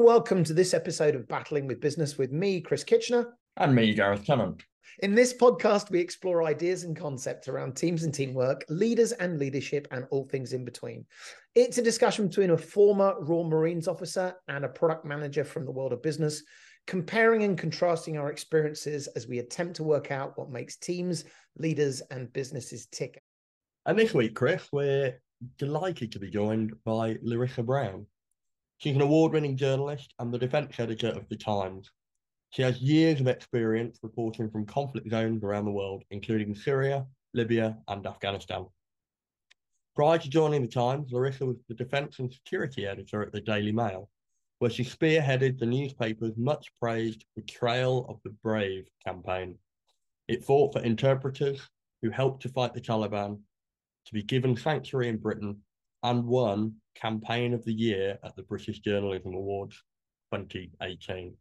and welcome to this episode of Battling with Business with me, Chris Kitchener. And me, Gareth Tennant. In this podcast, we explore ideas and concepts around teams and teamwork, leaders and leadership, and all things in between. It's a discussion between a former Royal Marines officer and a product manager from the world of business, comparing and contrasting our experiences as we attempt to work out what makes teams, leaders, and businesses tick. And this week, Chris, we're delighted to be joined by Larisa Brown. She's an award winning journalist and the defence editor of The Times. She has years of experience reporting from conflict zones around the world, including Syria, Libya, and Afghanistan. Prior to joining The Times, Larisa was the defence and security editor at the Daily Mail, where she spearheaded the newspaper's much praised Betrayal of the Brave campaign. It fought for interpreters who helped to fight the Taliban to be given sanctuary in Britain and won Campaign of the Year at the British Journalism Awards 2018.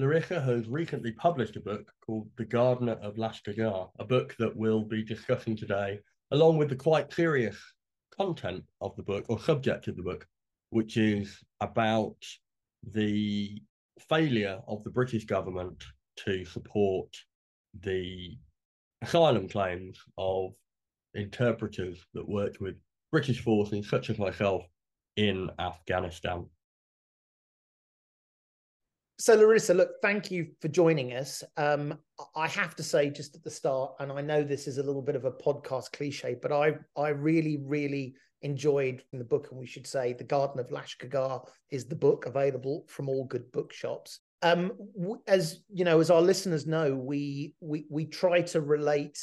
Larisa has recently published a book called The Gardener of Lashkargah, a book that we'll be discussing today, along with the quite serious content of the book or subject of the book, which is about the failure of the British government to support the asylum claims of interpreters that worked with British forces, such as myself, in Afghanistan. So, Larisa, look, thank you for joining us. Um, I have to say, just at the start, and I know this is a little bit of a podcast cliche, but I, I really, really enjoyed the book, and we should say, "The Garden of Lashkargah" is the book available from all good bookshops. Um, as you know, as our listeners know, we we we try to relate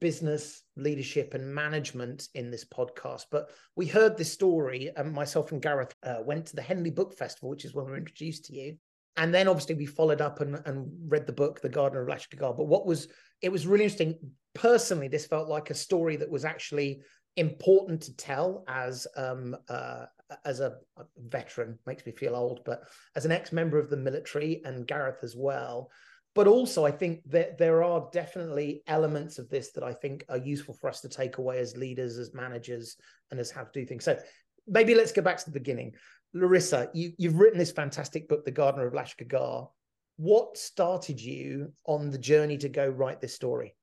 business leadership and management in this podcast. But we heard this story, and myself and Gareth uh, went to the Henley Book Festival, which is when we were introduced to you. And then obviously we followed up and, and read the book, The Gardener of Lashkargah. But what was it was really interesting. Personally, this felt like a story that was actually important to tell as um, uh, as a, a veteran. Makes me feel old, but as an ex member of the military and Gareth as well but also I think that there are definitely elements of this that I think are useful for us to take away as leaders, as managers, and as how to do things. So maybe let's go back to the beginning. Larisa, you, you've written this fantastic book, The Gardener of Lashkargah. What started you on the journey to go write this story?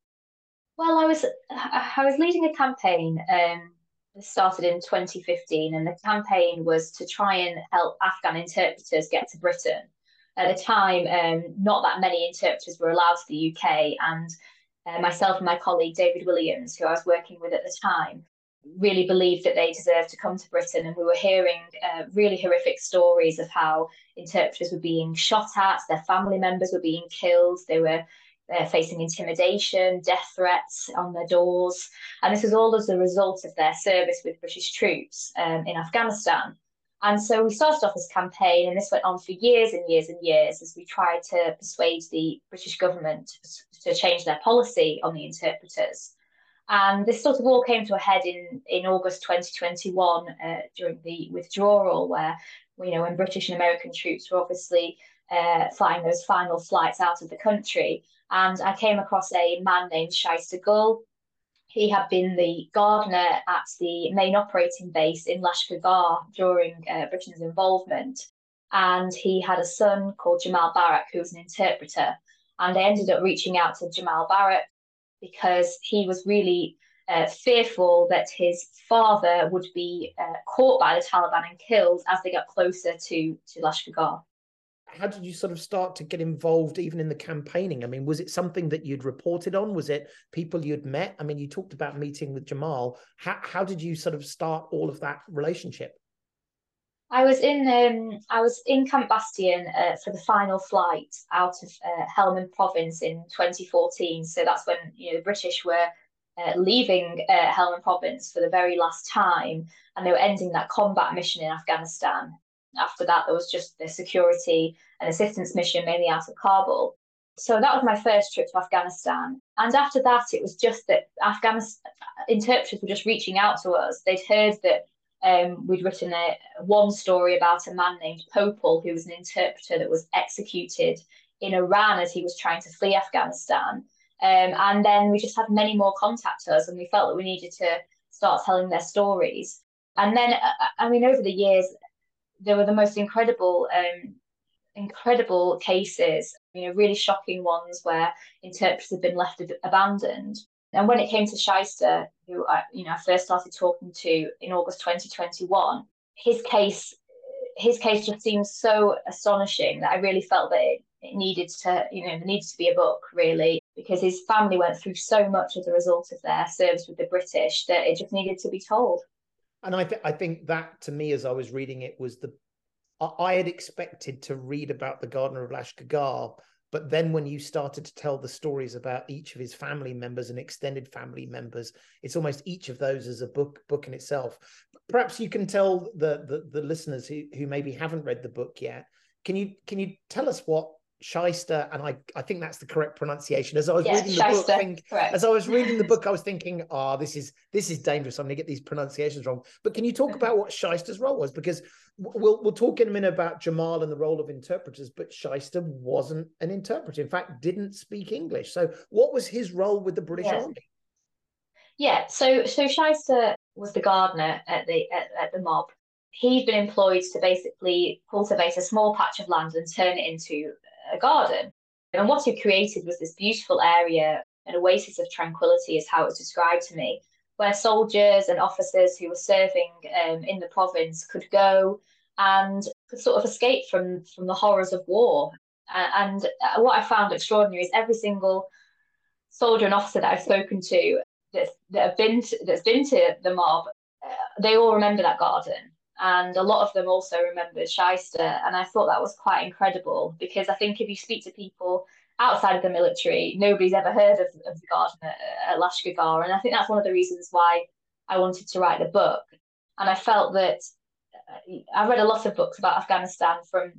Well, I was I was leading a campaign um, started in 2015, and the campaign was to try and help Afghan interpreters get to Britain at the time, um, not that many interpreters were allowed to the UK, and uh, myself and my colleague David Williams, who I was working with at the time, really believed that they deserved to come to Britain. And we were hearing uh, really horrific stories of how interpreters were being shot at, their family members were being killed, they were uh, facing intimidation, death threats on their doors. And this was all as a result of their service with British troops um, in Afghanistan. And so we started off this campaign, and this went on for years and years and years as we tried to persuade the British government to change their policy on the interpreters. And this sort of all came to a head in, in August 2021 uh, during the withdrawal, where, you know, when British and American troops were obviously uh, flying those final flights out of the country. And I came across a man named Shaista Gul, he had been the gardener at the main operating base in Lashkargah during uh, Britain's involvement. And he had a son called Jamal Barak, who was an interpreter. And they ended up reaching out to Jamal Barak because he was really uh, fearful that his father would be uh, caught by the Taliban and killed as they got closer to, to Lashkargah how did you sort of start to get involved even in the campaigning? I mean, was it something that you'd reported on? Was it people you'd met? I mean, you talked about meeting with Jamal. How how did you sort of start all of that relationship? I was in um, I was in Camp Bastion uh, for the final flight out of uh, Helmand Province in 2014. So that's when you know the British were uh, leaving uh, Helmand Province for the very last time, and they were ending that combat mission in Afghanistan after that, there was just the security and assistance mission, mainly out of Kabul. So that was my first trip to Afghanistan. And after that, it was just that Afghanistan interpreters were just reaching out to us. They'd heard that um, we'd written a one story about a man named Popal, who was an interpreter that was executed in Iran as he was trying to flee Afghanistan. Um, and then we just had many more contact us, and we felt that we needed to start telling their stories. And then, uh, I mean, over the years, there were the most incredible um, incredible cases, you know, really shocking ones where interpreters had been left abandoned. And when it came to Shaista, who I, you know, I first started talking to in August 2021, his case, his case just seemed so astonishing that I really felt that it, it needed to, you know, there needed to be a book really because his family went through so much as a result of their service with the British that it just needed to be told. And I, th- I think that to me, as I was reading it, was the I had expected to read about the Gardener of Lashkargah, but then when you started to tell the stories about each of his family members and extended family members, it's almost each of those as a book book in itself. Perhaps you can tell the the, the listeners who who maybe haven't read the book yet. Can you can you tell us what Shaista, and I, I think that's the correct pronunciation. As I was reading the book, think, as I was reading the book, I was thinking, oh, this is this is dangerous. I'm going to get these pronunciations wrong. But can you talk about what Shaista's role was? Because we'll we'll talk in a minute about Jamal and the role of interpreters, but Shaista wasn't an interpreter. In fact, didn't speak English. So, what was his role with the British yes. Army? Yeah, so so Shaista was the gardener at the at, at the mob. He'd been employed to basically cultivate a small patch of land and turn it into a garden. And what he created was this beautiful area, an oasis of tranquility, is how it was described to me, where soldiers and officers who were serving um, in the province could go and could sort of escape from, from the horrors of war. Uh, and what I found extraordinary is every single soldier and officer that I've spoken to that's, that have been to, that's been to the mob, uh, they all remember that garden and a lot of them also remembered Shaista. And I thought that was quite incredible because I think if you speak to people outside of the military, nobody's ever heard of, of the garden at, at Lashkargah. And I think that's one of the reasons why I wanted to write the book. And I felt that uh, I read a lot of books about Afghanistan from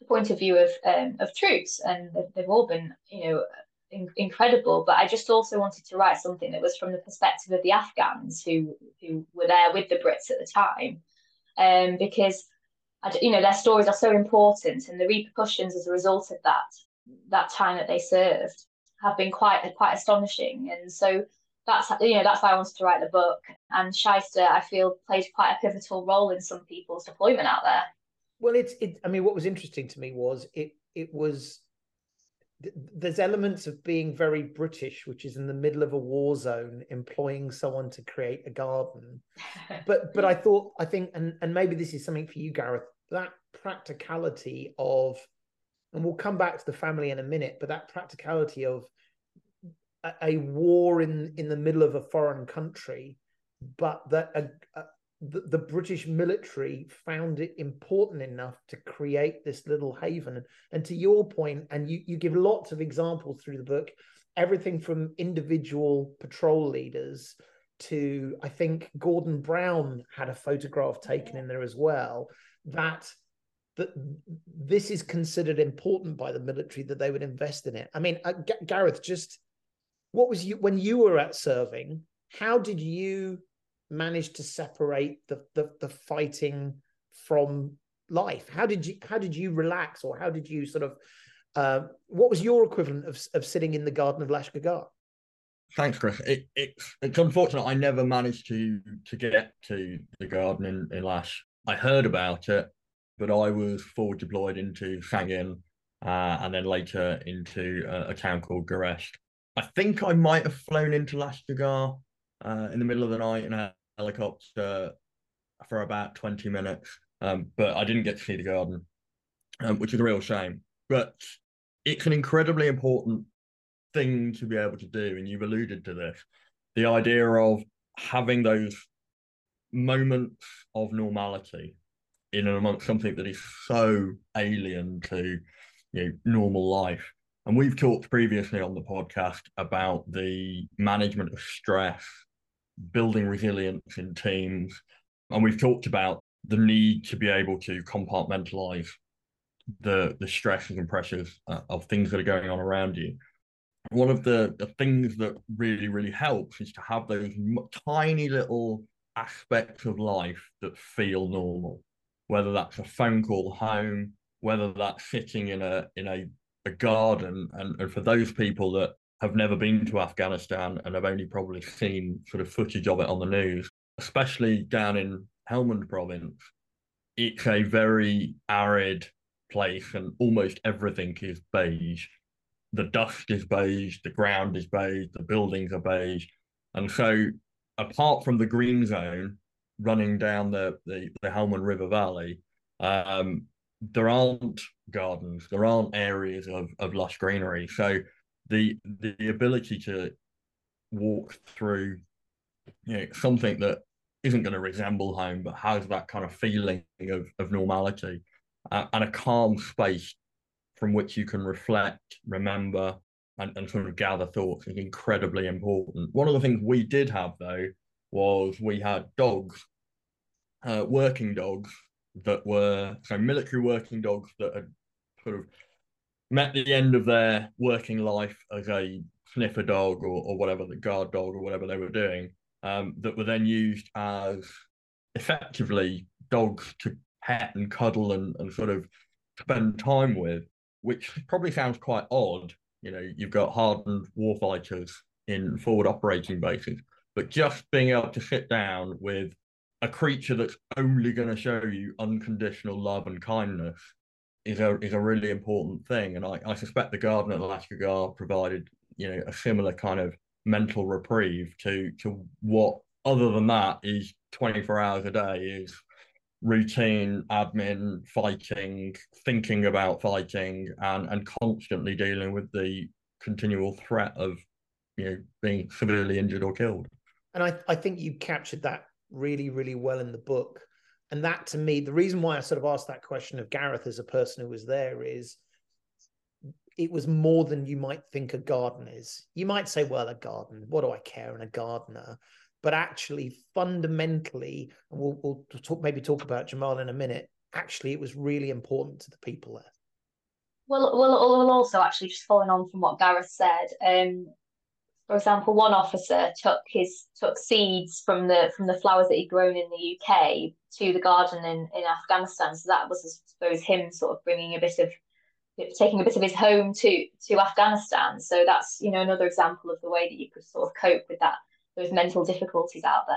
the point of view of um, of troops, and they've, they've all been, you know, in, incredible. But I just also wanted to write something that was from the perspective of the Afghans who who were there with the Brits at the time, um, because you know their stories are so important, and the repercussions as a result of that that time that they served have been quite quite astonishing. And so that's you know that's why I wanted to write the book. And Shaista, I feel, played quite a pivotal role in some people's deployment out there. Well, it's it. I mean, what was interesting to me was it. It was there's elements of being very British, which is in the middle of a war zone, employing someone to create a garden. but but I thought I think and and maybe this is something for you, Gareth. That practicality of, and we'll come back to the family in a minute, but that practicality of a, a war in in the middle of a foreign country, but that a, a the, the, British military found it important enough to create this little haven. And to your point, and you, you give lots of examples through the book, everything from individual patrol leaders to, I think Gordon Brown had a photograph taken in there as well, that that this is considered important by the military that they would invest in it. I mean, uh, G- Gareth, just what was you when you were at serving? How did you managed to separate the, the, the fighting from life? How did you how did you relax, or how did you sort of uh, what was your equivalent of of sitting in the Garden of Lashkargah? Thanks, Chris. It, it, it's unfortunate I never managed to to get to the garden in, in Lash. I heard about it, but I was forward deployed into Sangin uh, and then later into a, a, town called Gereshk. I think I might have flown into Lashkargah uh, in the middle of the night in a helicopter for about 20 minutes, um, but I didn't get to see the garden, um, which is a real shame. But it's an incredibly important thing to be able to do, and you've alluded to this the idea of having those moments of normality in and amongst something that is so alien to you know normal life and we've talked previously on the podcast about the management of stress building resilience in teams. And we've talked about the need to be able to compartmentalize the the stresses and pressures uh, of things that are going on around you. One of the, the things that really, really helps is to have those tiny little aspects of life that feel normal, whether that's a phone call home, whether that's sitting in a in a, a garden. And, and for those people that have never been to Afghanistan and have only probably seen sort of footage of it on the news, especially down in Helmand province. it's a very arid place and almost everything is beige. The dust is beige, the ground is beige, the buildings are beige. And so, apart from the green zone running down the, the, the Helmand River Valley, um, there aren't gardens, there aren't areas of, of lush greenery. So, the the ability to walk through you know, something that isn't going to resemble home, but has that kind of feeling of, of normality uh, and a calm space from which you can reflect, remember, and, and sort of gather thoughts is incredibly important. One of the things we did have, though, was we had dogs, uh, working dogs that were so military working dogs that had sort of met the end of their working life as a sniffer dog or, or whatever the guard dog or whatever they were doing um, that were then used as effectively dogs to pet and cuddle and, and sort of spend time with, which probably sounds quite odd. You know, you've got hardened warfighters in forward operating bases, but just being able to sit down with a creature that's only going to show you unconditional love and kindness is a is a really important thing. And I, I suspect the garden at Lashkargah provided, you know, a similar kind of mental reprieve to to what other than that is 24 hours a day is routine admin fighting thinking about fighting and and constantly dealing with the continual threat of you know being severely injured or killed and i i think you captured that really really well in the book and that to me the reason why i sort of asked that question of gareth as a person who was there is it was more than you might think a garden is. You might say, well, a garden, what do I care in a gardener? But actually, fundamentally, we'll, we'll talk, maybe talk about Jamal in a minute, actually, it was really important to the people there. Well, well, well also actually just following on from what Gareth said, um, for example, one officer took his took seeds from the from the flowers that he'd grown in the UK to the garden in, in Afghanistan. So that was, I suppose, him sort of bringing a bit of taking a bit of his home to to Afghanistan. So that's you know another example of the way that you could sort of cope with that those mental difficulties out there.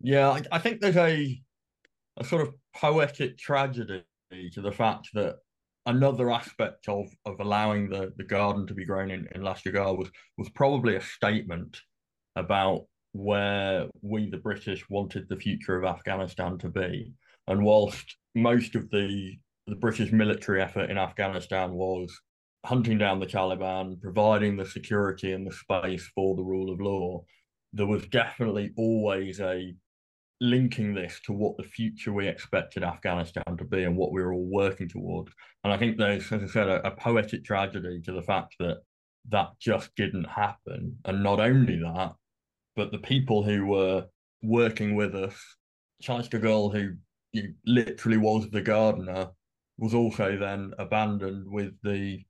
Yeah, I, I think there's a a sort of poetic tragedy to the fact that another aspect of of allowing the the garden to be grown in in Lashkargah was was probably a statement about where we the British wanted the future of Afghanistan to be. And whilst most of the the British military effort in Afghanistan was hunting down the Taliban, providing the security and the space for the rule of law, there was definitely always a linking this to what the future we expected Afghanistan to be and what we were all working towards. And I think there's, as I said, a, a poetic tragedy to the fact that that just didn't happen. And not only that, but the people who were working with us, Shaista Gul, who literally was the gardener, was also then abandoned with the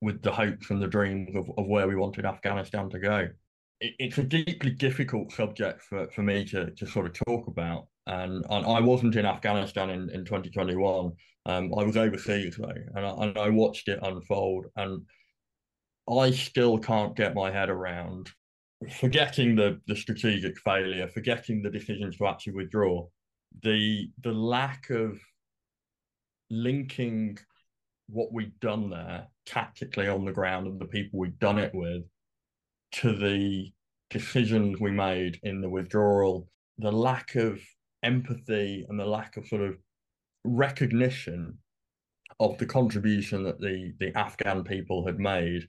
with the hopes and the dreams of, of where we wanted Afghanistan to go. It, it's a deeply difficult subject for, for me to, to sort of talk about. And, and I wasn't in Afghanistan in, in 2021. Um, I was overseas though, and I, and I watched it unfold. And I still can't get my head around forgetting the, the strategic failure, forgetting the decisions to actually withdraw, the the lack of linking what we'd done there tactically on the ground and the people we'd done it with to the decisions we made in the withdrawal, the lack of empathy and the lack of sort of recognition of the contribution that the the Afghan people had made,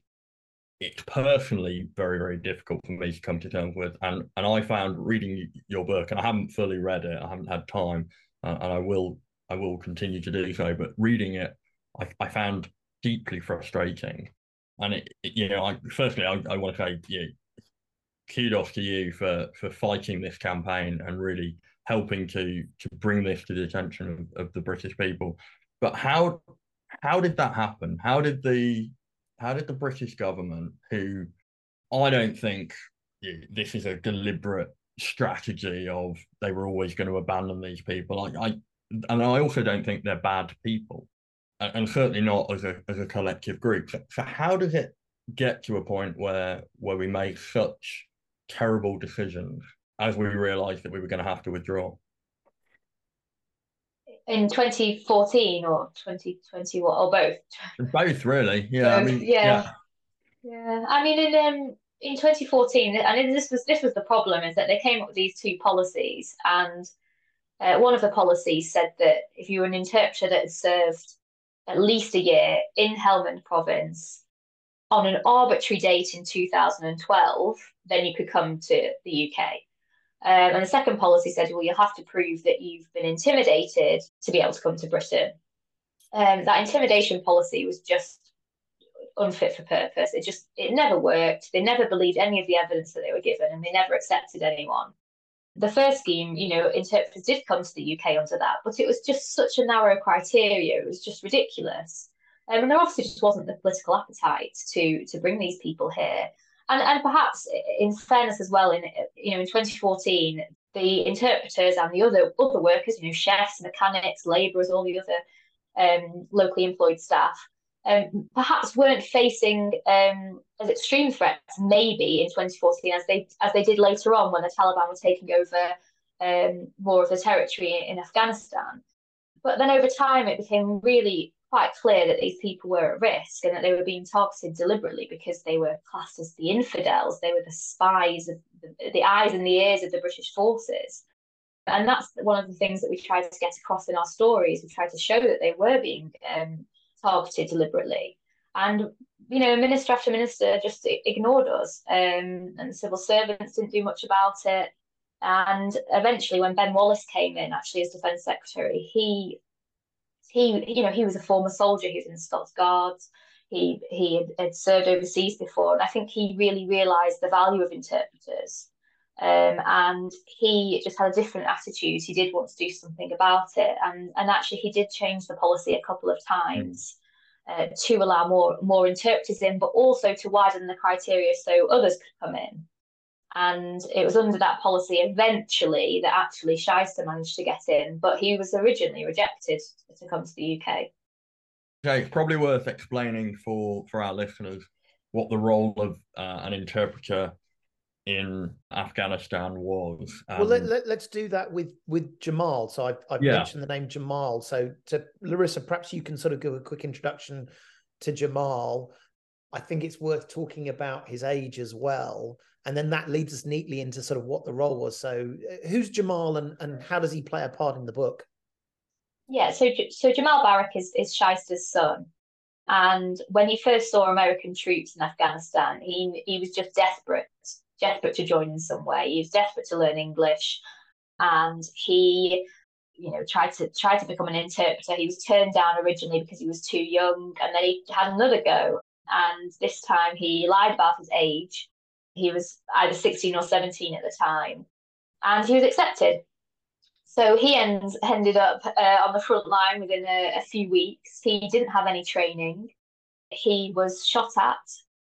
it's personally very very difficult for me to come to terms with. And and I found reading your book, and I haven't fully read it, I haven't had time, uh, and I will I will continue to do so. But reading it, I, I found deeply frustrating. And it, it you know, I firstly I, I want to say, know, kudos to you for for fighting this campaign and really helping to to bring this to the attention of, of the British people. But how how did that happen? How did the how did the British government, who I don't think this is a deliberate strategy of they were always going to abandon these people. I, I and I also don't think they're bad people, and certainly not as a as a collective group. So, so how does it get to a point where where we make such terrible decisions as we realised that we were going to have to withdraw? in 2014 or 2020 or both? Both, really. Yeah. Both, I mean, yeah. yeah. Yeah. I mean, in um, in 2014, and this was this was the problem is that they came up with these two policies, and uh, one of the policies said that if you were an interpreter that had served at least a year in Helmand province on an arbitrary date in 2012, then you could come to the UK. Um, and the second policy said, well, you'll have to prove that you've been intimidated to be able to come to Britain. Um, that intimidation policy was just unfit for purpose. It just it never worked. They never believed any of the evidence that they were given, and they never accepted anyone. The first scheme, you know, interpreters did come to the UK under that, but it was just such a narrow criteria. It was just ridiculous. Um, and there obviously just wasn't the political appetite to to bring these people here. And and perhaps in fairness as well, in you know in 2014, the interpreters and the other other workers, you know, chefs, mechanics, labourers, all the other um, locally employed staff, um, perhaps weren't facing um, as extreme threats maybe in 2014 as they as they did later on when the Taliban were taking over um, more of the territory in Afghanistan. But then over time, it became really quite clear that these people were at risk and that they were being targeted deliberately because they were classed as the infidels. They were the spies, of the, the eyes and the ears of the British forces. And that's one of the things that we tried to get across in our stories. We tried to show that they were being um, targeted deliberately. And, you know, minister after minister just ignored us. Um, and civil servants didn't do much about it. And eventually, when Ben Wallace came in, actually as Defence Secretary, he he you know he was a former soldier. He was in the Scots Guards. He he had, had served overseas before, and I think he really realised the value of interpreters. Um, and he just had a different attitude. He did want to do something about it, and and actually he did change the policy a couple of times uh, to allow more more interpreters in, but also to widen the criteria so others could come in. And it was under that policy eventually that actually Shaista managed to get in, but he was originally rejected to come to the UK. Okay, it's probably worth explaining for for our listeners what the role of uh, an interpreter in Afghanistan was. Um, well, let, um, let, us do that with with Jamal. So I've, I've yeah. mentioned the name Jamal. So to Larisa, perhaps you can sort of give a quick introduction to Jamal. I think it's worth talking about his age as well. And then that leads us neatly into sort of what the role was. So uh, who's Jamal and, and how does he play a part in the book? Yeah, so so Jamal Barak is, is Shaista's son. And when he first saw American troops in Afghanistan, he he was just desperate desperate to join in some way. He was desperate to learn English, and he, you know, tried to try to become an interpreter. He was turned down originally because he was too young, and then he had another go. And this time he lied about his age. He was either 16 or 17 at the time, and he was accepted. So he ends, ended up uh, on the front line within a, a few weeks. He didn't have any training. He was shot at,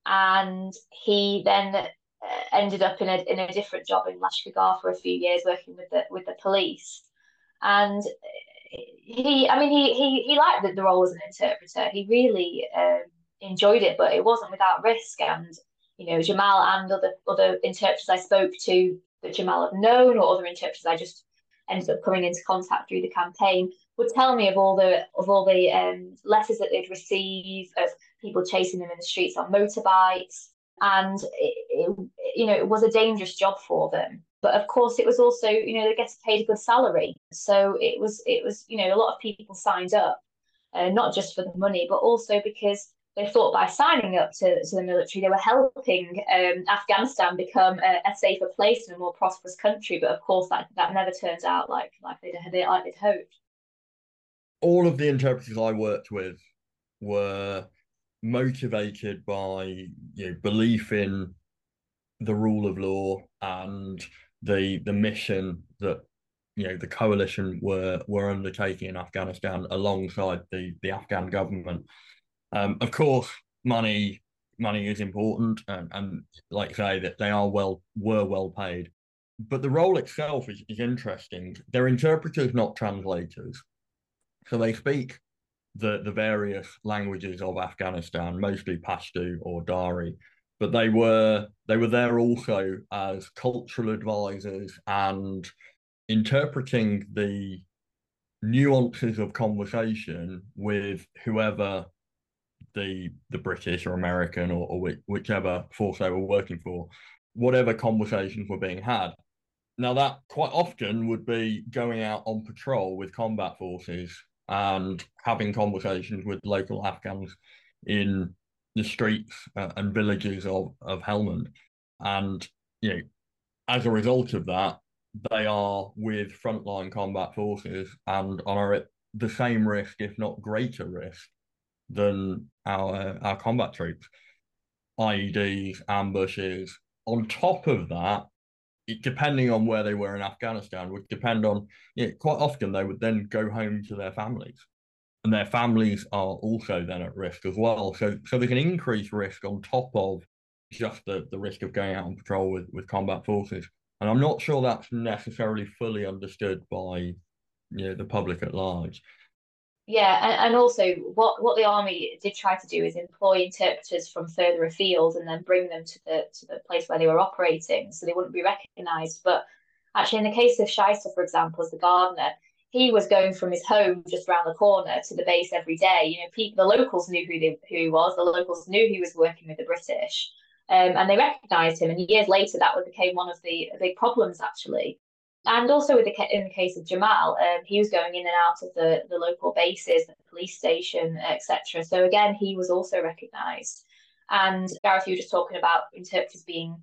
and he then ended up in a in a different job in Lashkargah for a few years, working with the with the police. And he, I mean, he he he liked the, the role as an interpreter. He really um, enjoyed it, but it wasn't without risk. And you know, Jamal and other other interpreters I spoke to that Jamal had known, or other interpreters I just ended up coming into contact through the campaign, would tell me of all the of all the um, letters that they'd receive of people chasing them in the streets on motorbikes, and it, it, you know it was a dangerous job for them. But of course it was also you know they get paid a good salary. So it was it was you know a lot of people signed up uh, not just for the money but also because they thought by signing up to, to the military they were helping um, afghanistan become a, a, safer place and a more prosperous country. But of course that, that never turned out like like they'd, like they'd hoped. All of the interpreters i worked with were motivated by you know, belief in the rule of law and the the mission that you know the coalition were were undertaking in Afghanistan alongside the the Afghan government. Um, of course, money money is important, and, and like say that they are well were well paid, but the role itself is, is interesting. They're interpreters, not translators, so they speak the, the various languages of Afghanistan, mostly Pashto or Dari, but they were they were there also as cultural advisors and interpreting the nuances of conversation with whoever the the British or American or, or whichever force they were working for, whatever conversations were being had. Now that quite often would be going out on patrol with combat forces and having conversations with local Afghans in the streets uh, and villages of, of Helmand. And, you know, as a result of that, they are with frontline combat forces and are at the same risk, if not greater risk, than our our combat troops. IEDs, ambushes. On top of that, it, depending on where they were in Afghanistan, would depend on. You know, quite often, they would then go home to their families, and their families are also then at risk as well. So, so there's an increased risk on top of just the, the risk of going out on patrol with, with combat forces. And I'm not sure that's necessarily fully understood by you know the public at large. Yeah, and, and also what, what the army did try to do is employ interpreters from further afield and then bring them to the to the place where they were operating, so they wouldn't be recognised. But actually, in the case of Shaista, for example, as the gardener, he was going from his home just around the corner to the base every day. You know, people, the locals knew who they, who he was. The locals knew he was working with the British, um, and they recognised him. And years later, that became one of the big problems actually and also with the, in the case of Jamal, um, he was going in and out of the, the local bases, the police station, etc. So again, he was also recognised. And Gareth, you were just talking about interpreters being,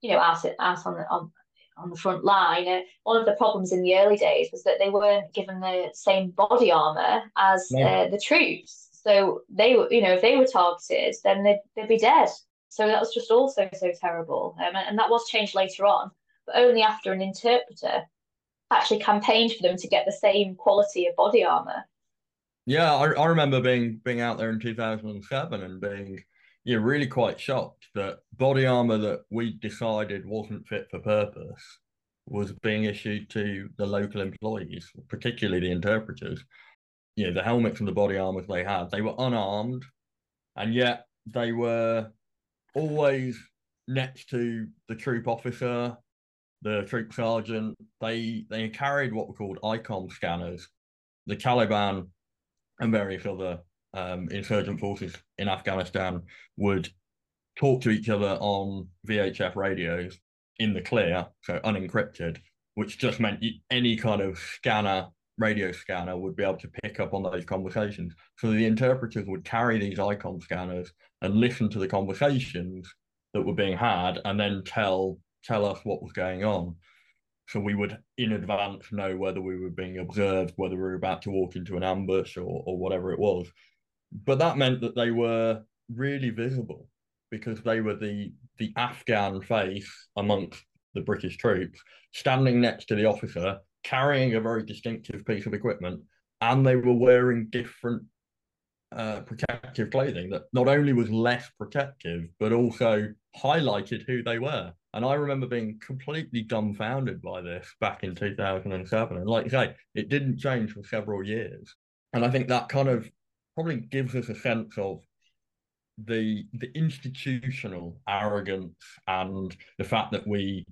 you know, out, out on the on, on the front line. Uh, one of the problems in the early days was that they weren't given the same body armor as no. uh, the troops. So they were, you know, if they were targeted, then they'd, they'd be dead. So that was just also so terrible. Um, and that was changed later on but only after an interpreter actually campaigned for them to get the same quality of body armor. Yeah, I, I remember being being out there in 2007 and being yeah, really quite shocked that body armor that we decided wasn't fit for purpose was being issued to the local employees, particularly the interpreters. You know, the helmets and the body armors they had, they were unarmed, and yet they were always next to the troop officer the troop sergeant, they they carried what were called ICOM scanners. The Taliban and various other um, insurgent forces in Afghanistan would talk to each other on VHF radios in the clear, so unencrypted, which just meant any kind of scanner, radio scanner, would be able to pick up on those conversations. So the interpreters would carry these ICOM scanners and listen to the conversations that were being had and then tell tell us what was going on. So we would in advance know whether we were being observed, whether we were about to walk into an ambush or, or whatever it was. But that meant that they were really visible because they were the the Afghan face amongst the British troops, standing next to the officer, carrying a very distinctive piece of equipment, and they were wearing different uh, protective clothing that not only was less protective, but also highlighted who they were. And I remember being completely dumbfounded by this back in 2007. And like you say, it didn't change for several years. And I think that kind of probably gives us a sense of the the institutional arrogance and the fact that we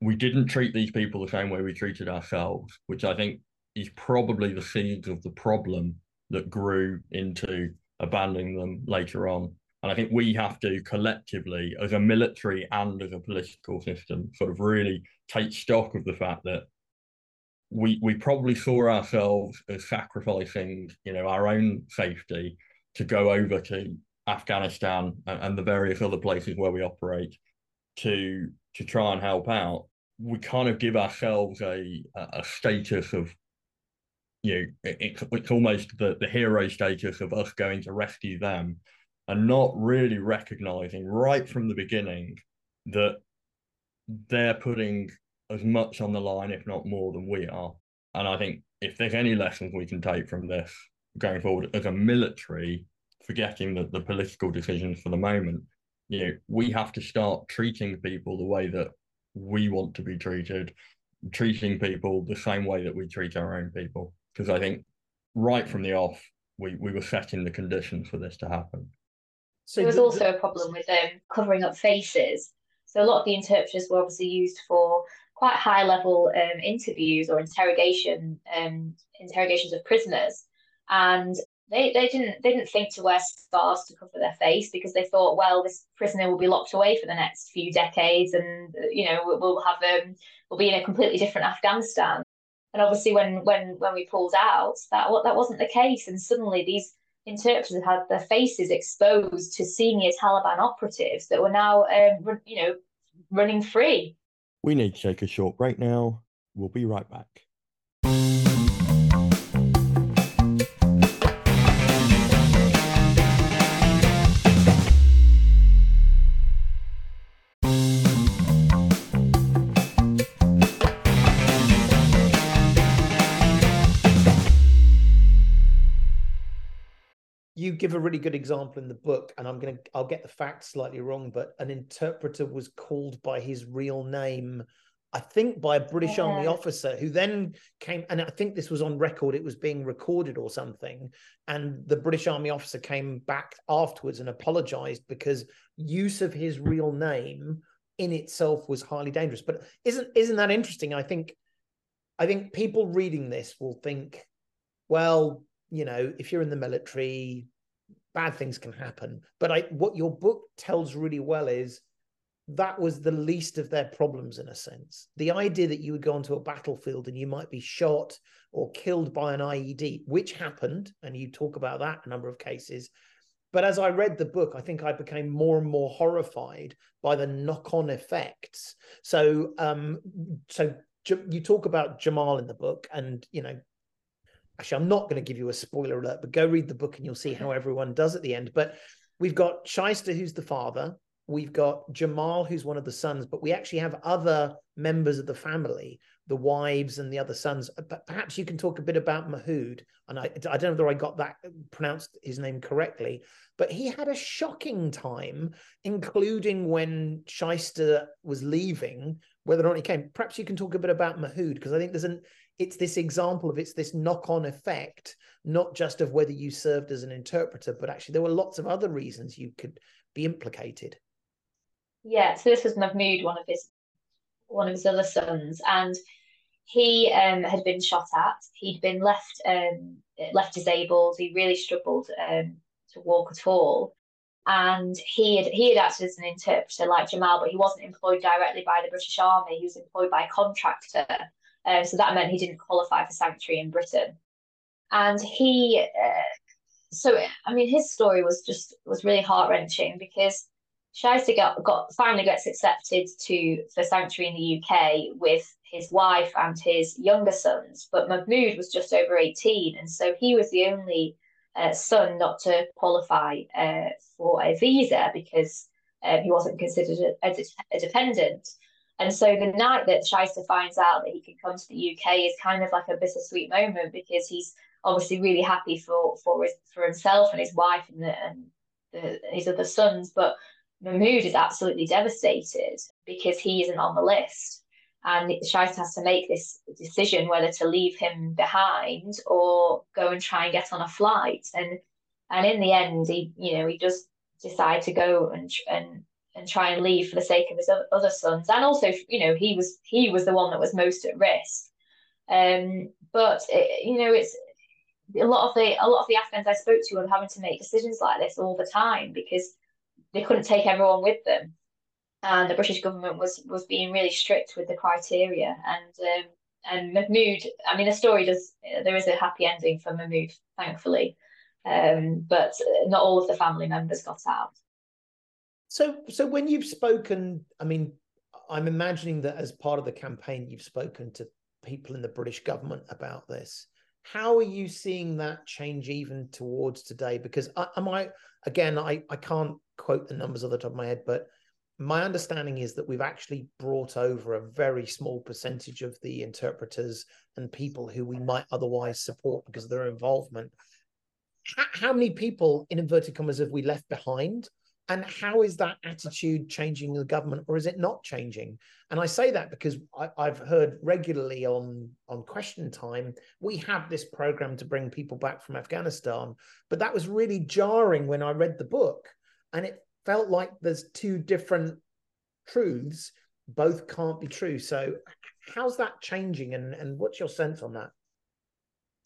we didn't treat these people the same way we treated ourselves, which I think is probably the seeds of the problem that grew into abandoning them later on. And I think we have to collectively, as a military and as a political system, sort of really take stock of the fact that we we probably saw ourselves as sacrificing, you know, our own safety to go over to Afghanistan and, and the various other places where we operate to to try and help out. We kind of give ourselves a a status of you know, it's, it's almost the, the hero status of us going to rescue them and not really recognizing right from the beginning that they're putting as much on the line, if not more, than we are. And I think if there's any lessons we can take from this going forward as a military, forgetting the, the political decisions for the moment, you know, we have to start treating people the way that we want to be treated, treating people the same way that we treat our own people. Because I think right from the off, we, we were setting the conditions for this to happen. So there was the, also a problem with um, covering up faces. So a lot of the interpreters were obviously used for quite high level um, interviews or interrogation um, interrogations of prisoners, and they, they didn't they didn't think to wear scarves to cover their face because they thought, well, this prisoner will be locked away for the next few decades, and you know we'll have um, we'll be in a completely different Afghanistan. And obviously, when when when we pulled out, that that wasn't the case, and suddenly these interpreters had their faces exposed to senior Taliban operatives that were now, um, you know, running free. We need to take a short break now. We'll be right back. Give a really good example in the book and i'm going to i'll get the facts slightly wrong but an interpreter was called by his real name i think by a british yeah. army officer who then came and i think this was on record it was being recorded or something and the british army officer came back afterwards and apologized because use of his real name in itself was highly dangerous but isn't isn't that interesting i think i think people reading this will think well you know, if you're in the military, bad things can happen. But I, what your book tells really well is that was the least of their problems in a sense. The idea that you would go onto a battlefield and you might be shot or killed by an IED, which happened, and you talk about that a number of cases. But as I read the book, I think I became more and more horrified by the knock-on effects. So, um, so you talk about Jamal in the book, and you know actually, I'm not going to give you a spoiler alert, but go read the book and you'll see how everyone does at the end. But we've got Shaista, who's the father. We've got Jamal, who's one of the sons, but we actually have other members of the family, the wives and the other sons. Uh, but perhaps you can talk a bit about Mahood. And I, I don't know whether I got that uh, pronounced his name correctly, but he had a shocking time, including when Shaista was leaving, whether or not he came. Perhaps you can talk a bit about Mahood, because I think there's an it's this example of it's this knock-on effect, not just of whether you served as an interpreter, but actually there were lots of other reasons you could be implicated. Yeah, so this was Mahmood, one of his one of his other sons, and he um, had been shot at. He'd been left um, left disabled. He really struggled um, to walk at all, and he had he had acted as an interpreter like Jamal, but he wasn't employed directly by the British Army. He was employed by a contractor um, so that meant he didn't qualify for sanctuary in Britain. And he, uh, so I mean, his story was just was really heart wrenching because Shaista got, got finally gets accepted to for sanctuary in the UK with his wife and his younger sons, but Mahmood was just over eighteen, and so he was the only uh, son not to qualify uh, for a visa because uh, he wasn't considered a, a, a dependent. And so the night that Shaista finds out that he can come to the UK is kind of like a bittersweet moment because he's obviously really happy for for his, for himself and his wife and, the, and the, his other sons, but Mahmood is absolutely devastated because he isn't on the list. And Shaista has to make this decision whether to leave him behind or go and try and get on a flight. And and in the end, he you know he does decide to go and and and try and leave for the sake of his other sons. And also you know he was he was the one that was most at risk. Um but it, you know it's a lot of the a lot of the afghans i spoke to were having to make decisions like this all the time because they couldn't take everyone with them. And the british government was was being really strict with the criteria. And um and mahmood i mean the story does there is a happy ending for mahmood thankfully. Um but not all of the family members got out so, so when you've spoken, I mean, I'm imagining that as part of the campaign, you've spoken to people in the British government about this. How are you seeing that change even towards today? Because I, am I again, I, I can't quote the numbers off the top of my head, but my understanding is that we've actually brought over a very small percentage of the interpreters and people who we might otherwise support because of their involvement. How, how many people, in inverted commas, have we left behind? And how is that attitude changing the government or is it not changing and i say that because I, have heard regularly on on question time we have this program to bring people back from afghanistan but that was really jarring when i read the book and it felt like there's two different truths both can't be true. So, how's that changing, and and what's your sense on that?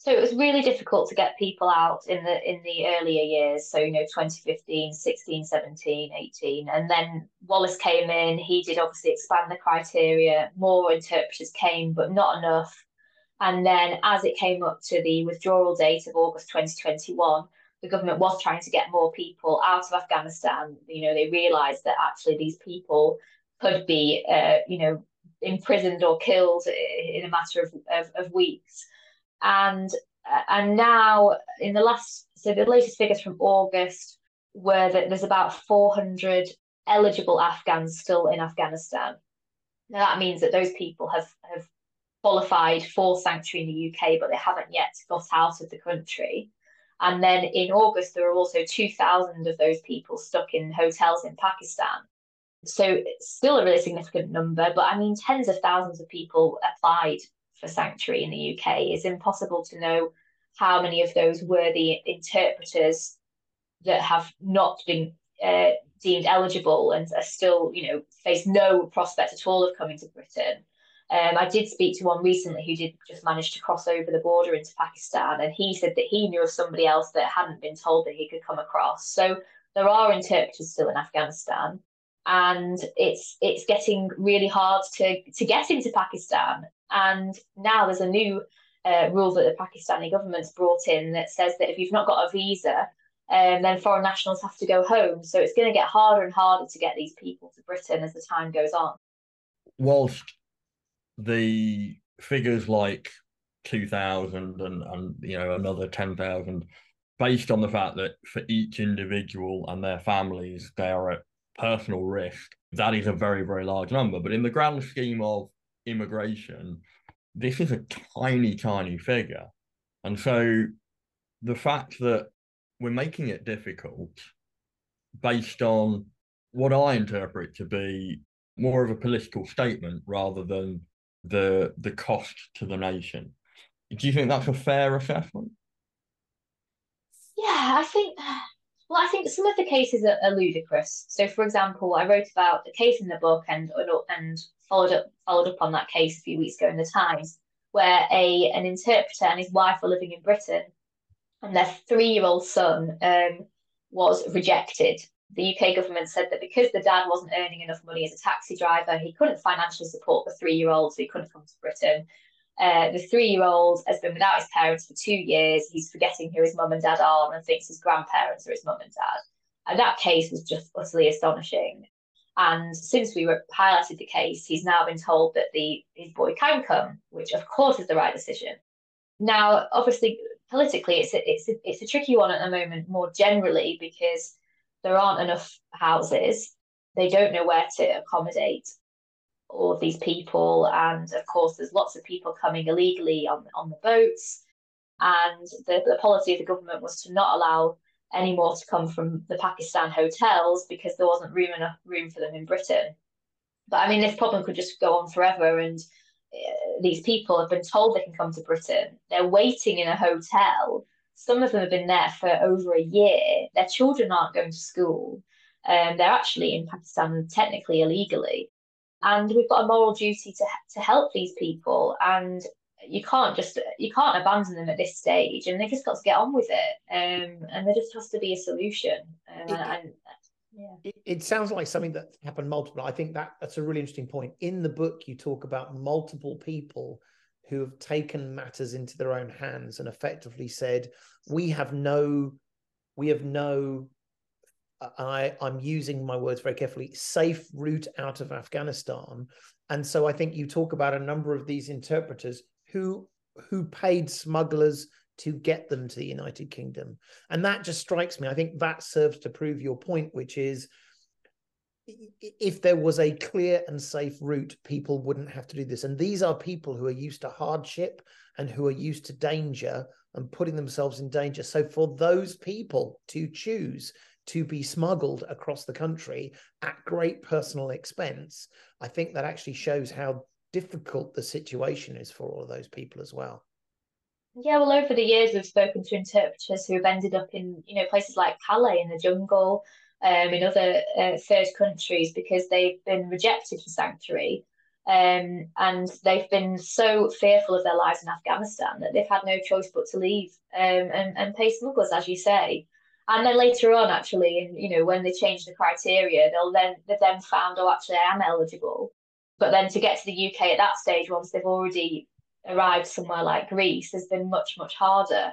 So it was really difficult to get people out in the in the earlier years. So, you know, 2015, 16, 17, 18. And then Wallace came in, he did obviously expand the criteria, more interpreters came, but not enough. And then as it came up to the withdrawal date of August 2021, the government was trying to get more people out of Afghanistan. You know, they realised that actually these people could be, uh, you know, imprisoned or killed in a matter of, of, of weeks. And uh, and now in the last, so the latest figures from August were that there's about 400 eligible Afghans still in Afghanistan. Now that means that those people have have qualified for sanctuary in the UK, but they haven't yet got out of the country. And then in August, there are also 2,000 of those people stuck in hotels in Pakistan. So it's still a really significant number, but I mean, tens of thousands of people applied for sanctuary in the UK. It's impossible to know how many of those were the interpreters that have not been uh, deemed eligible and are still, you know, face no prospect at all of coming to Britain. Um, I did speak to one recently who did just manage to cross over the border into Pakistan, and he said that he knew of somebody else that hadn't been told that he could come across. So there are interpreters still in Afghanistan, and it's it's getting really hard to to get into Pakistan. And now there's a new uh, rule that the Pakistani government's brought in that says that if you've not got a visa, um, then foreign nationals have to go home. So it's going to get harder and harder to get these people to Britain as the time goes on. Whilst the figures like 2000 and, and you know another 10,000 based on the fact that for each individual and their families they are at personal risk that is a very very large number but in the grand scheme of immigration this is a tiny tiny figure and so the fact that we're making it difficult based on what i interpret to be more of a political statement rather than the the cost to the nation. Do you think that's a fair assessment? Yeah, I think. Well, I think some of the cases are, are, ludicrous. So, for example, I wrote about a case in the book and and followed up followed up on that case a few weeks ago in the Times, where a an interpreter and his wife were living in Britain, and their three year old son um, was rejected the UK government said that because the dad wasn't earning enough money as a taxi driver, he couldn't financially support the three year old, so he couldn't come to Britain. Uh, the three year old has been without his parents for two years. He's forgetting who his mum and dad are and thinks his grandparents are his mum and dad. And that case was just utterly astonishing. And since we were highlighted the case, he's now been told that the his boy can come, which of course is the right decision. Now, obviously, politically, it's a, it's a, it's a tricky one at the moment, more generally, because there aren't enough houses. They don't know where to accommodate all of these people. And of course, there's lots of people coming illegally on, on the boats. And the, the policy of the government was to not allow any more to come from the Pakistan hotels because there wasn't room enough room for them in Britain. But I mean, this problem could just go on forever. And uh, these people have been told they can come to Britain. They're waiting in a hotel some of them have been there for over a year. Their children aren't going to school. Um, they're actually in Pakistan technically illegally. And we've got a moral duty to, to help these people. And you can't just you can't abandon them at this stage and they just got to get on with it um, and there just has to be a solution um, it, and, yeah. It, it, sounds like something that happened multiple i think that that's a really interesting point in the book you talk about multiple people who have taken matters into their own hands and effectively said, "We have no, we have no." I, I'm using my words very carefully. Safe route out of Afghanistan, and so I think you talk about a number of these interpreters who who paid smugglers to get them to the United Kingdom, and that just strikes me. I think that serves to prove your point, which is if there was a clear and safe route, people wouldn't have to do this. And these are people who are used to hardship and who are used to danger and putting themselves in danger. So for those people to choose to be smuggled across the country at great personal expense, I think that actually shows how difficult the situation is for all of those people as well. Yeah, well, over the years, we've spoken to interpreters who have ended up in, you know, places like Calais in the jungle, um, in other uh, third countries because they've been rejected for sanctuary. Um, and they've been so fearful of their lives in Afghanistan that they've had no choice but to leave um, and, and pay smugglers, as you say. And then later on, actually, and you know, when they change the criteria, they'll then they've then found, oh, actually, I am eligible. But then to get to the UK at that stage, once they've already arrived somewhere like Greece, has been much much harder.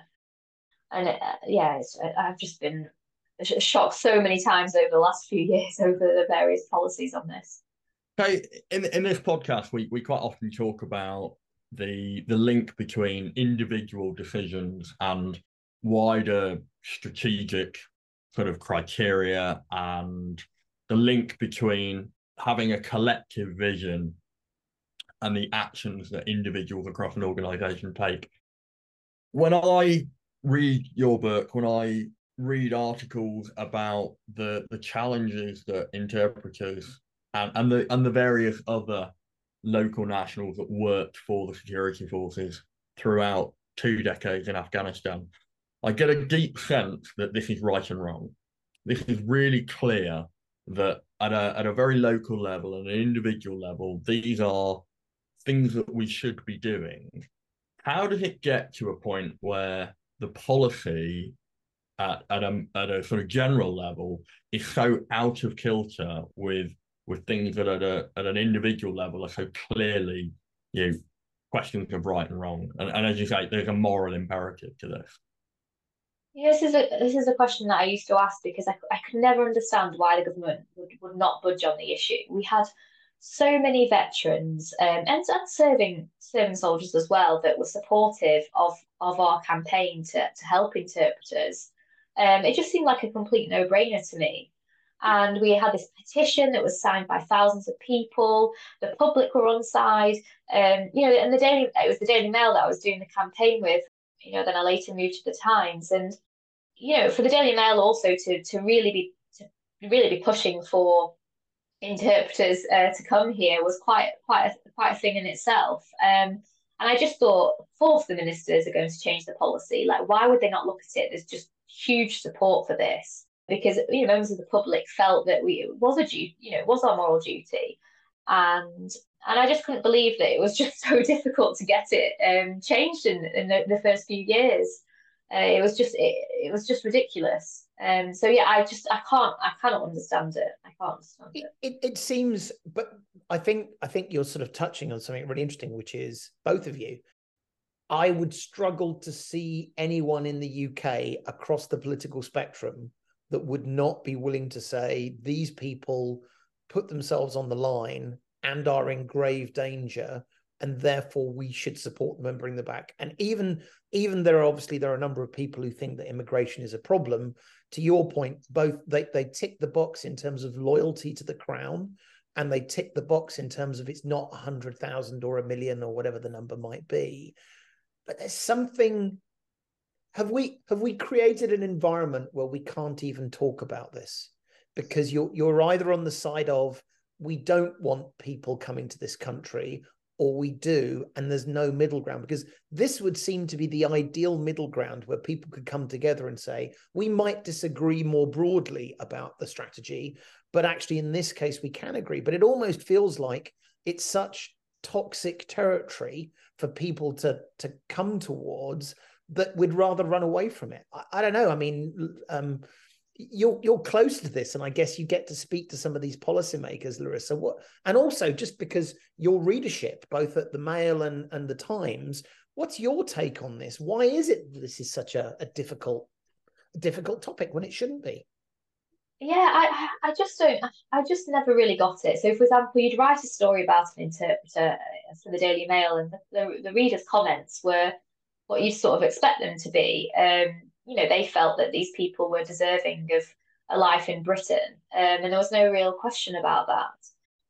And it, uh, yeah, I've just been shocked so many times over the last few years over the various policies on this. Okay, in in this podcast, we we quite often talk about the the link between individual decisions and wider strategic sort of criteria and the link between having a collective vision and the actions that individuals across an organization take. When I read your book, when I read articles about the the challenges that interpreters and, and the and the various other local nationals that worked for the security forces throughout two decades in Afghanistan, I get a deep sense that this is right and wrong. This is really clear that at a at a very local level and an individual level, these are things that we should be doing. How does it get to a point where the policy at, at a at a sort of general level is so out of kilter with with things that at a at an individual level are so clearly you know, questions of right and wrong. And, and as you say, there's a moral imperative to this. Yeah, this is a this is a question that I used to ask because I, I could never understand why the government would, would not budge on the issue. We had so many veterans um, and, and serving serving soldiers as well that were supportive of of our campaign to, to help interpreters. Um, it just seemed like a complete no brainer to me. And we had this petition that was signed by thousands of people. The public were on side. Um, you know, and the Daily it was the Daily Mail that I was doing the campaign with you know, then I later moved to the Times, and you know, for the Daily Mail also to to really be to really be pushing for interpreters uh, to come here was quite quite a, quite a thing in itself. Um, and I just thought, fourth, the ministers are going to change the policy. Like, why would they not look at it? There's just huge support for this because you know members of the public felt that we it was a duty, you know, it was our moral duty, and and I just couldn't believe that it was just so difficult to get it um, changed in, in the, the, first few years. Uh, it was just it, it was just ridiculous. Um, so yeah, I just I can't I cannot understand it. I can't understand it. It, it. it seems, but I think I think you're sort of touching on something really interesting, which is both of you. I would struggle to see anyone in the UK across the political spectrum that would not be willing to say these people put themselves on the line and are in grave danger and therefore we should support them and bring them back. And even even there are obviously there are a number of people who think that immigration is a problem. To your point both they, they tick the box in terms of loyalty to the crown and they tick the box in terms of it's not a hundred thousand or a million or whatever the number might be. But there's something have we have we created an environment where we can't even talk about this? Because you're you're either on the side of we don't want people coming to this country or we do and there's no middle ground because this would seem to be the ideal middle ground where people could come together and say we might disagree more broadly about the strategy but actually in this case we can agree. But it almost feels like it's such toxic territory for people to to come towards that we'd rather run away from it. I, I don't know. I mean um, you're you're close to this, and I guess you get to speak to some of these policymakers, Larisa. What and also just because your readership, both at the Mail and and the Times, what's your take on this? Why is it this is such a, a difficult difficult topic when it shouldn't be? Yeah, I I just don't I just never really got it. So, for example, you'd write a story about an interpreter for the Daily Mail, and the, the, the readers' comments were what you'd sort of expect them to be. Um, you know, they felt that these people were deserving of a life in Britain, um, and there was no real question about that.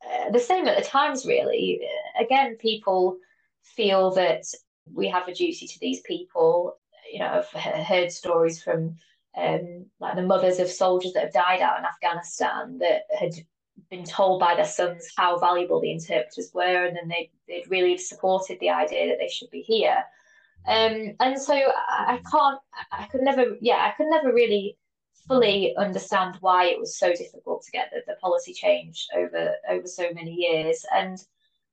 Uh, the same at the Times, really. Again, people feel that we have a duty to these people. You know, I've heard stories from um, like the mothers of soldiers that have died out in Afghanistan that had been told by their sons how valuable the interpreters were, and then they they'd really supported the idea that they should be here. Um, and so I, I can't, I could never, yeah, I could never really fully understand why it was so difficult to get the, the policy change over over so many years. And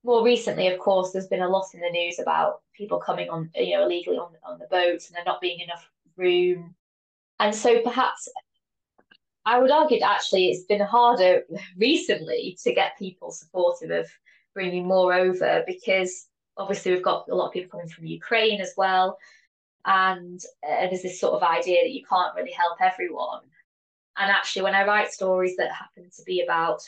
more recently, of course, there's been a lot in the news about people coming on, you know, illegally on on the boats and there not being enough room. And so perhaps I would argue actually it's been harder recently to get people supportive of bringing more over because obviously we've got a lot of people coming from Ukraine as well. And uh, there's this sort of idea that you can't really help everyone. And actually, when I write stories that happen to be about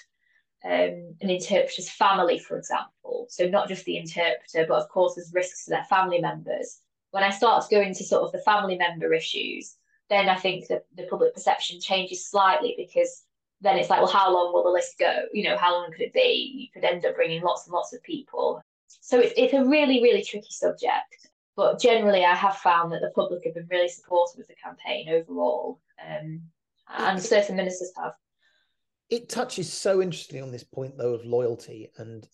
um, an interpreter's family, for example, so not just the interpreter, but of course, there's risks to their family members. When I start to go into sort of the family member issues, then I think that the public perception changes slightly because then it's like, well, how long will the list go? You know, how long could it be? You could end up bringing lots and lots of people. So it's, it's a really, really tricky subject. But generally, I have found that the public have been really supportive of the campaign overall, um, and certain ministers have. It touches so interestingly on this point, though, of loyalty. And,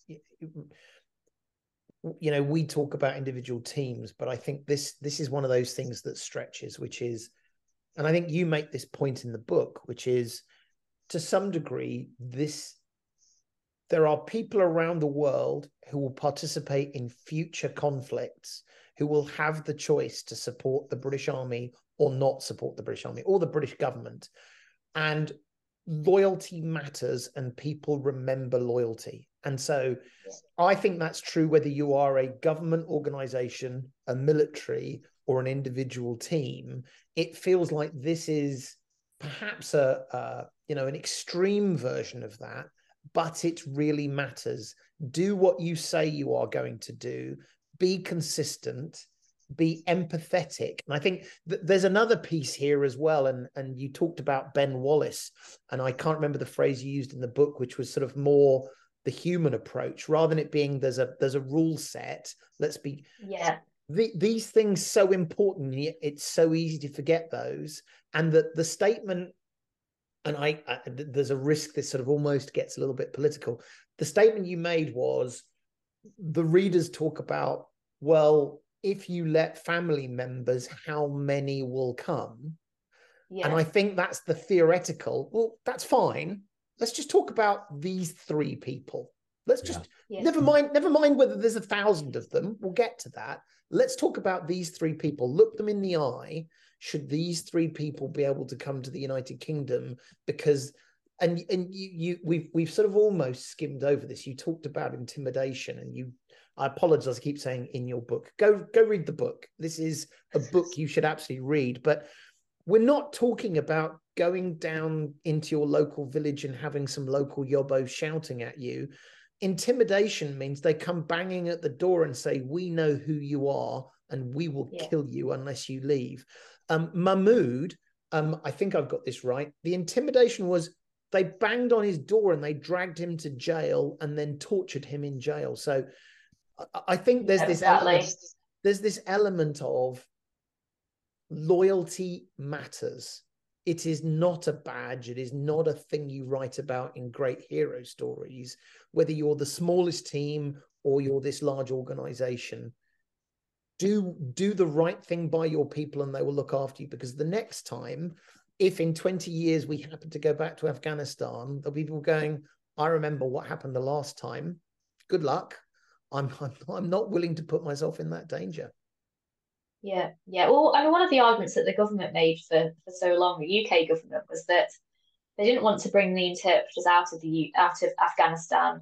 you know, we talk about individual teams, but I think this this is one of those things that stretches, which is, and I think you make this point in the book, which is, to some degree, this there are people around the world who will participate in future conflicts who will have the choice to support the British Army or not support the British Army or the British government. And loyalty matters and people remember loyalty. And so I think that's true whether you are a government organization, a military, or an individual team. It feels like this is perhaps a, you know an extreme version of that but it really matters. Do what you say you are going to do, be consistent, be empathetic. And I think th- there's another piece here as well. And, and you talked about Ben Wallace, and I can't remember the phrase you used in the book, which was sort of more the human approach rather than it being there's a there's a rule set let's be yeah the, these things so important it's so easy to forget those and that the statement and I, I, there's a risk this sort of almost gets a little bit political. The statement you made was the readers talk about, well, if you let family members, how many will come? Yeah. And I think that's the theoretical. Well, that's fine. Let's just talk about these three people. Let's just yeah. never mind, never mind whether there's a thousand of them. We'll get to that. Let's talk about these three people. Look them in the eye should these three people be able to come to the United Kingdom because and and you you we've we've sort of almost skimmed over this. You talked about intimidation and you I apologize, I keep saying in your book. Go go read the book. This is a book you should absolutely read. But we're not talking about going down into your local village and having some local yobos shouting at you. Intimidation means they come banging at the door and say, We know who you are and we will yeah. kill you unless you leave. Um, Mahmoud, um, I think I've got this right. The intimidation was they banged on his door and they dragged him to jail and then tortured him in jail. So I, I think there's this element, there's this element of loyalty matters. It is not a badge. It is not a thing you write about in great hero stories, whether you're the smallest team or you're this large organization do do the right thing by your people and they will look after you. Because the next time if in 20 years we happen to go back to afghanistan there'll be people going i remember what happened the last time. Good luck. I'm i'm, I'm not willing to put myself in that danger. Yeah yeah. Well i mean one of the arguments that the government made for for so long the uk government was that they didn't want to bring the interpreters out of the out of afghanistan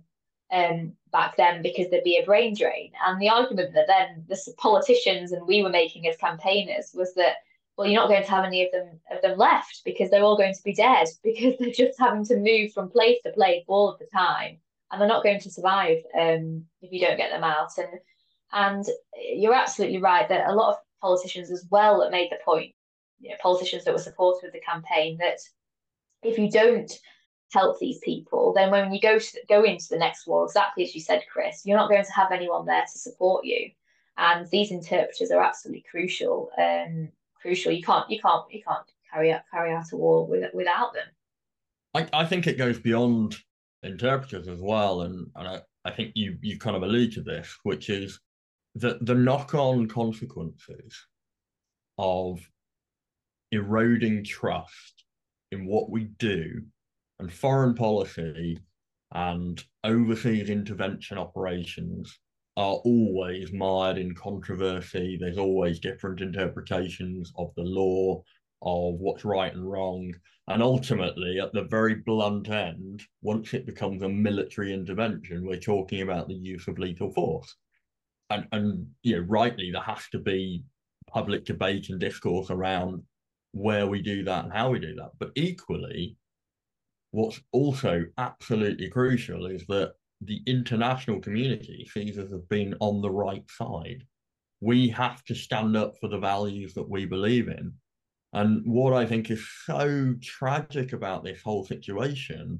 um, back then because there'd be a brain drain. And the argument that then the politicians and we were making as campaigners was that, well, you're not going to have any of them of them left because they're all going to be dead because they're just having to move from place to place all of the time, and they're not going to survive um, if you don't get them out. And and you're absolutely right that a lot of politicians as well that made the point, you know, politicians that were supportive of the campaign that if you don't help these people, then when you go to, go into the next war, exactly as you said, Chris, you're not going to have anyone there to support you, and these interpreters are absolutely crucial. Um, crucial. You can't you can't you can't carry out carry out a war with, without them. I, I think it goes beyond interpreters as well, and and I, I think you you kind of allude to this, which is the the knock on consequences of eroding trust in what we do and foreign policy and overseas intervention operations are always mired in controversy. There's always different interpretations of the law, of what's right and wrong. And ultimately, at the very blunt end, once it becomes a military intervention, we're talking about the use of lethal force. And, and you know, rightly, there has to be public debate and discourse around where we do that and how we do that. But equally, what's also absolutely crucial is that the international community sees us as being on the right side. We have to stand up for the values that we believe in. And what I think is so tragic about this whole situation,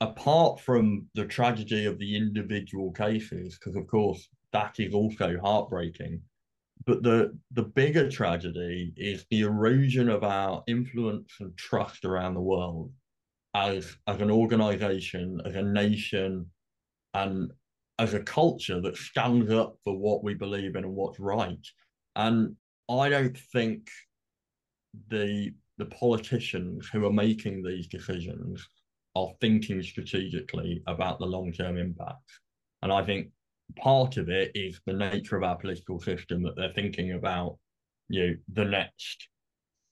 apart from the tragedy of the individual cases, because of course that is also heartbreaking, but the the bigger tragedy is the erosion of our influence and trust around the world as as an organization, as a nation, and as a culture that stands up for what we believe in and what's right. And I don't think the the politicians who are making these decisions are thinking strategically about the long-term impacts. And I think part of it is the nature of our political system that they're thinking about, you know, the next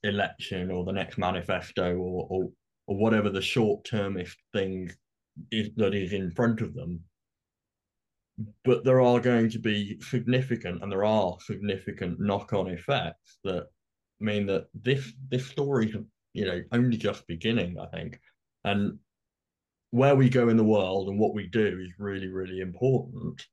election or the next manifesto or or, or whatever the short-termist thing is that is in front of them. But there are going to be significant and there are significant knock-on effects that mean that this this story you know only just beginning i think. And where we go in the world and what we do is really really important.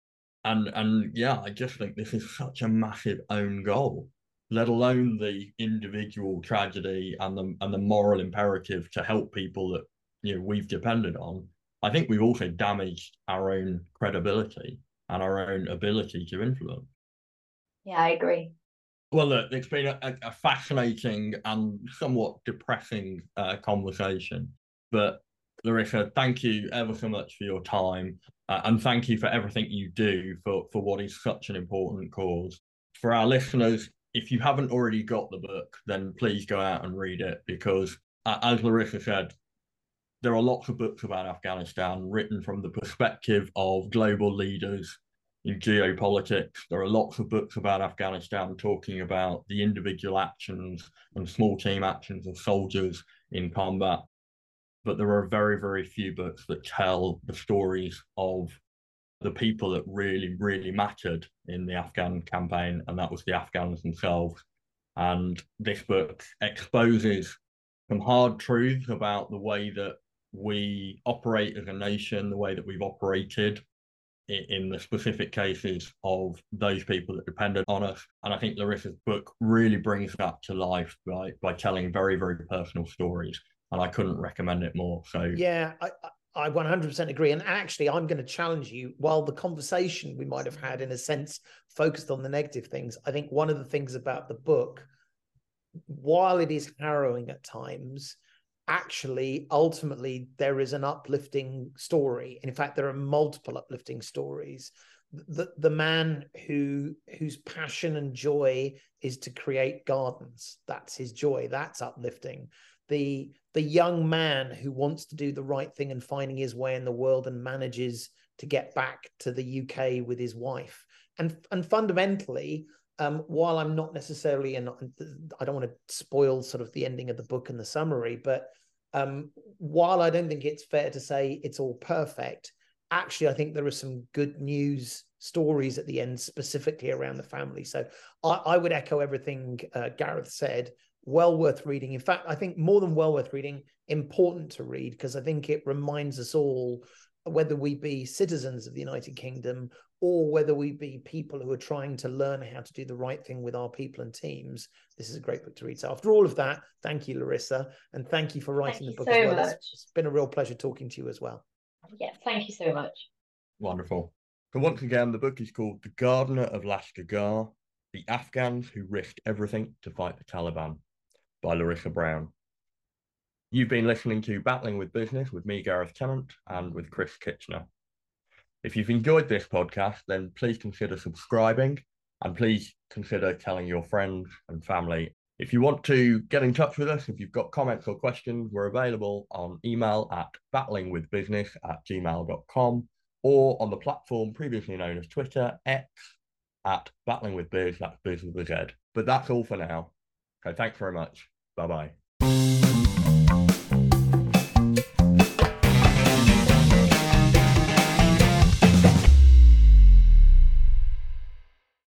And and yeah i just think this is such a massive own goal let alone the individual tragedy and the and the moral imperative to help people that you know we've depended on I think we've also damaged our own credibility and our own ability to influence. Yeah, I agree. Well, look, it's been a, a fascinating and somewhat depressing uh, conversation. But Larisa, thank you ever so much for your time. Uh, and thank you for everything you do for, for what is such an important cause. For our listeners, if you haven't already got the book, then please go out and read it because, as Larisa said, there are lots of books about Afghanistan written from the perspective of global leaders in geopolitics. There are lots of books about Afghanistan talking about the individual actions and small team actions of soldiers in combat. But there are very, very few books that tell the stories of the people that really, really mattered in the Afghan campaign, and that was the Afghans themselves. And this book exposes some hard truths about the way that we operate as a nation the way that we've operated in, the specific cases of those people that depended on us. And I think Larisa's book really brings that to life by, by telling very, very personal stories. And I couldn't recommend it more. So, yeah, I, I 100% agree. And actually, I'm going to challenge you. While the conversation we might have had, in a sense, focused on the negative things, I think one of the things about the book, while it is harrowing at times, actually ultimately there is an uplifting story And in fact there are multiple uplifting stories the the man who whose passion and joy is to create gardens that's his joy that's uplifting the the young man who wants to do the right thing and finding his way in the world and manages to get back to the UK with his wife and and fundamentally um, while I'm not necessarily, and I don't want to spoil sort of the ending of the book and the summary, but um, while I don't think it's fair to say it's all perfect, actually, I think there are some good news stories at the end, specifically around the family. So I, I would echo everything uh, Gareth said. Well worth reading. In fact, I think more than well worth reading, important to read because I think it reminds us all whether we be citizens of the United Kingdom or whether we be people who are trying to learn how to do the right thing with our people and teams, this is a great book to read. So after all of that, thank you, Larisa, and thank you for writing thank the book so as well. Much. It's been a real pleasure talking to you as well. Yeah, thank you so much. Wonderful. So once again, the book is called The Gardener of Lashkar The Afghans Who Risked Everything to Fight the Taliban by Larisa Brown. You've been listening to Battling with Business with me, Gareth Tennant, and with Chris Kitchener. If you've enjoyed this podcast, then please consider subscribing and please consider telling your friends and family If you want to get in touch with us, if you've got comments or questions, we're available on email at battlingwithbusiness at gmail.com or on the platform previously known as Twitter, X, at battlingwithbiz, that's biz with a Z. But that's all for now. Okay, thanks very much. Bye bye.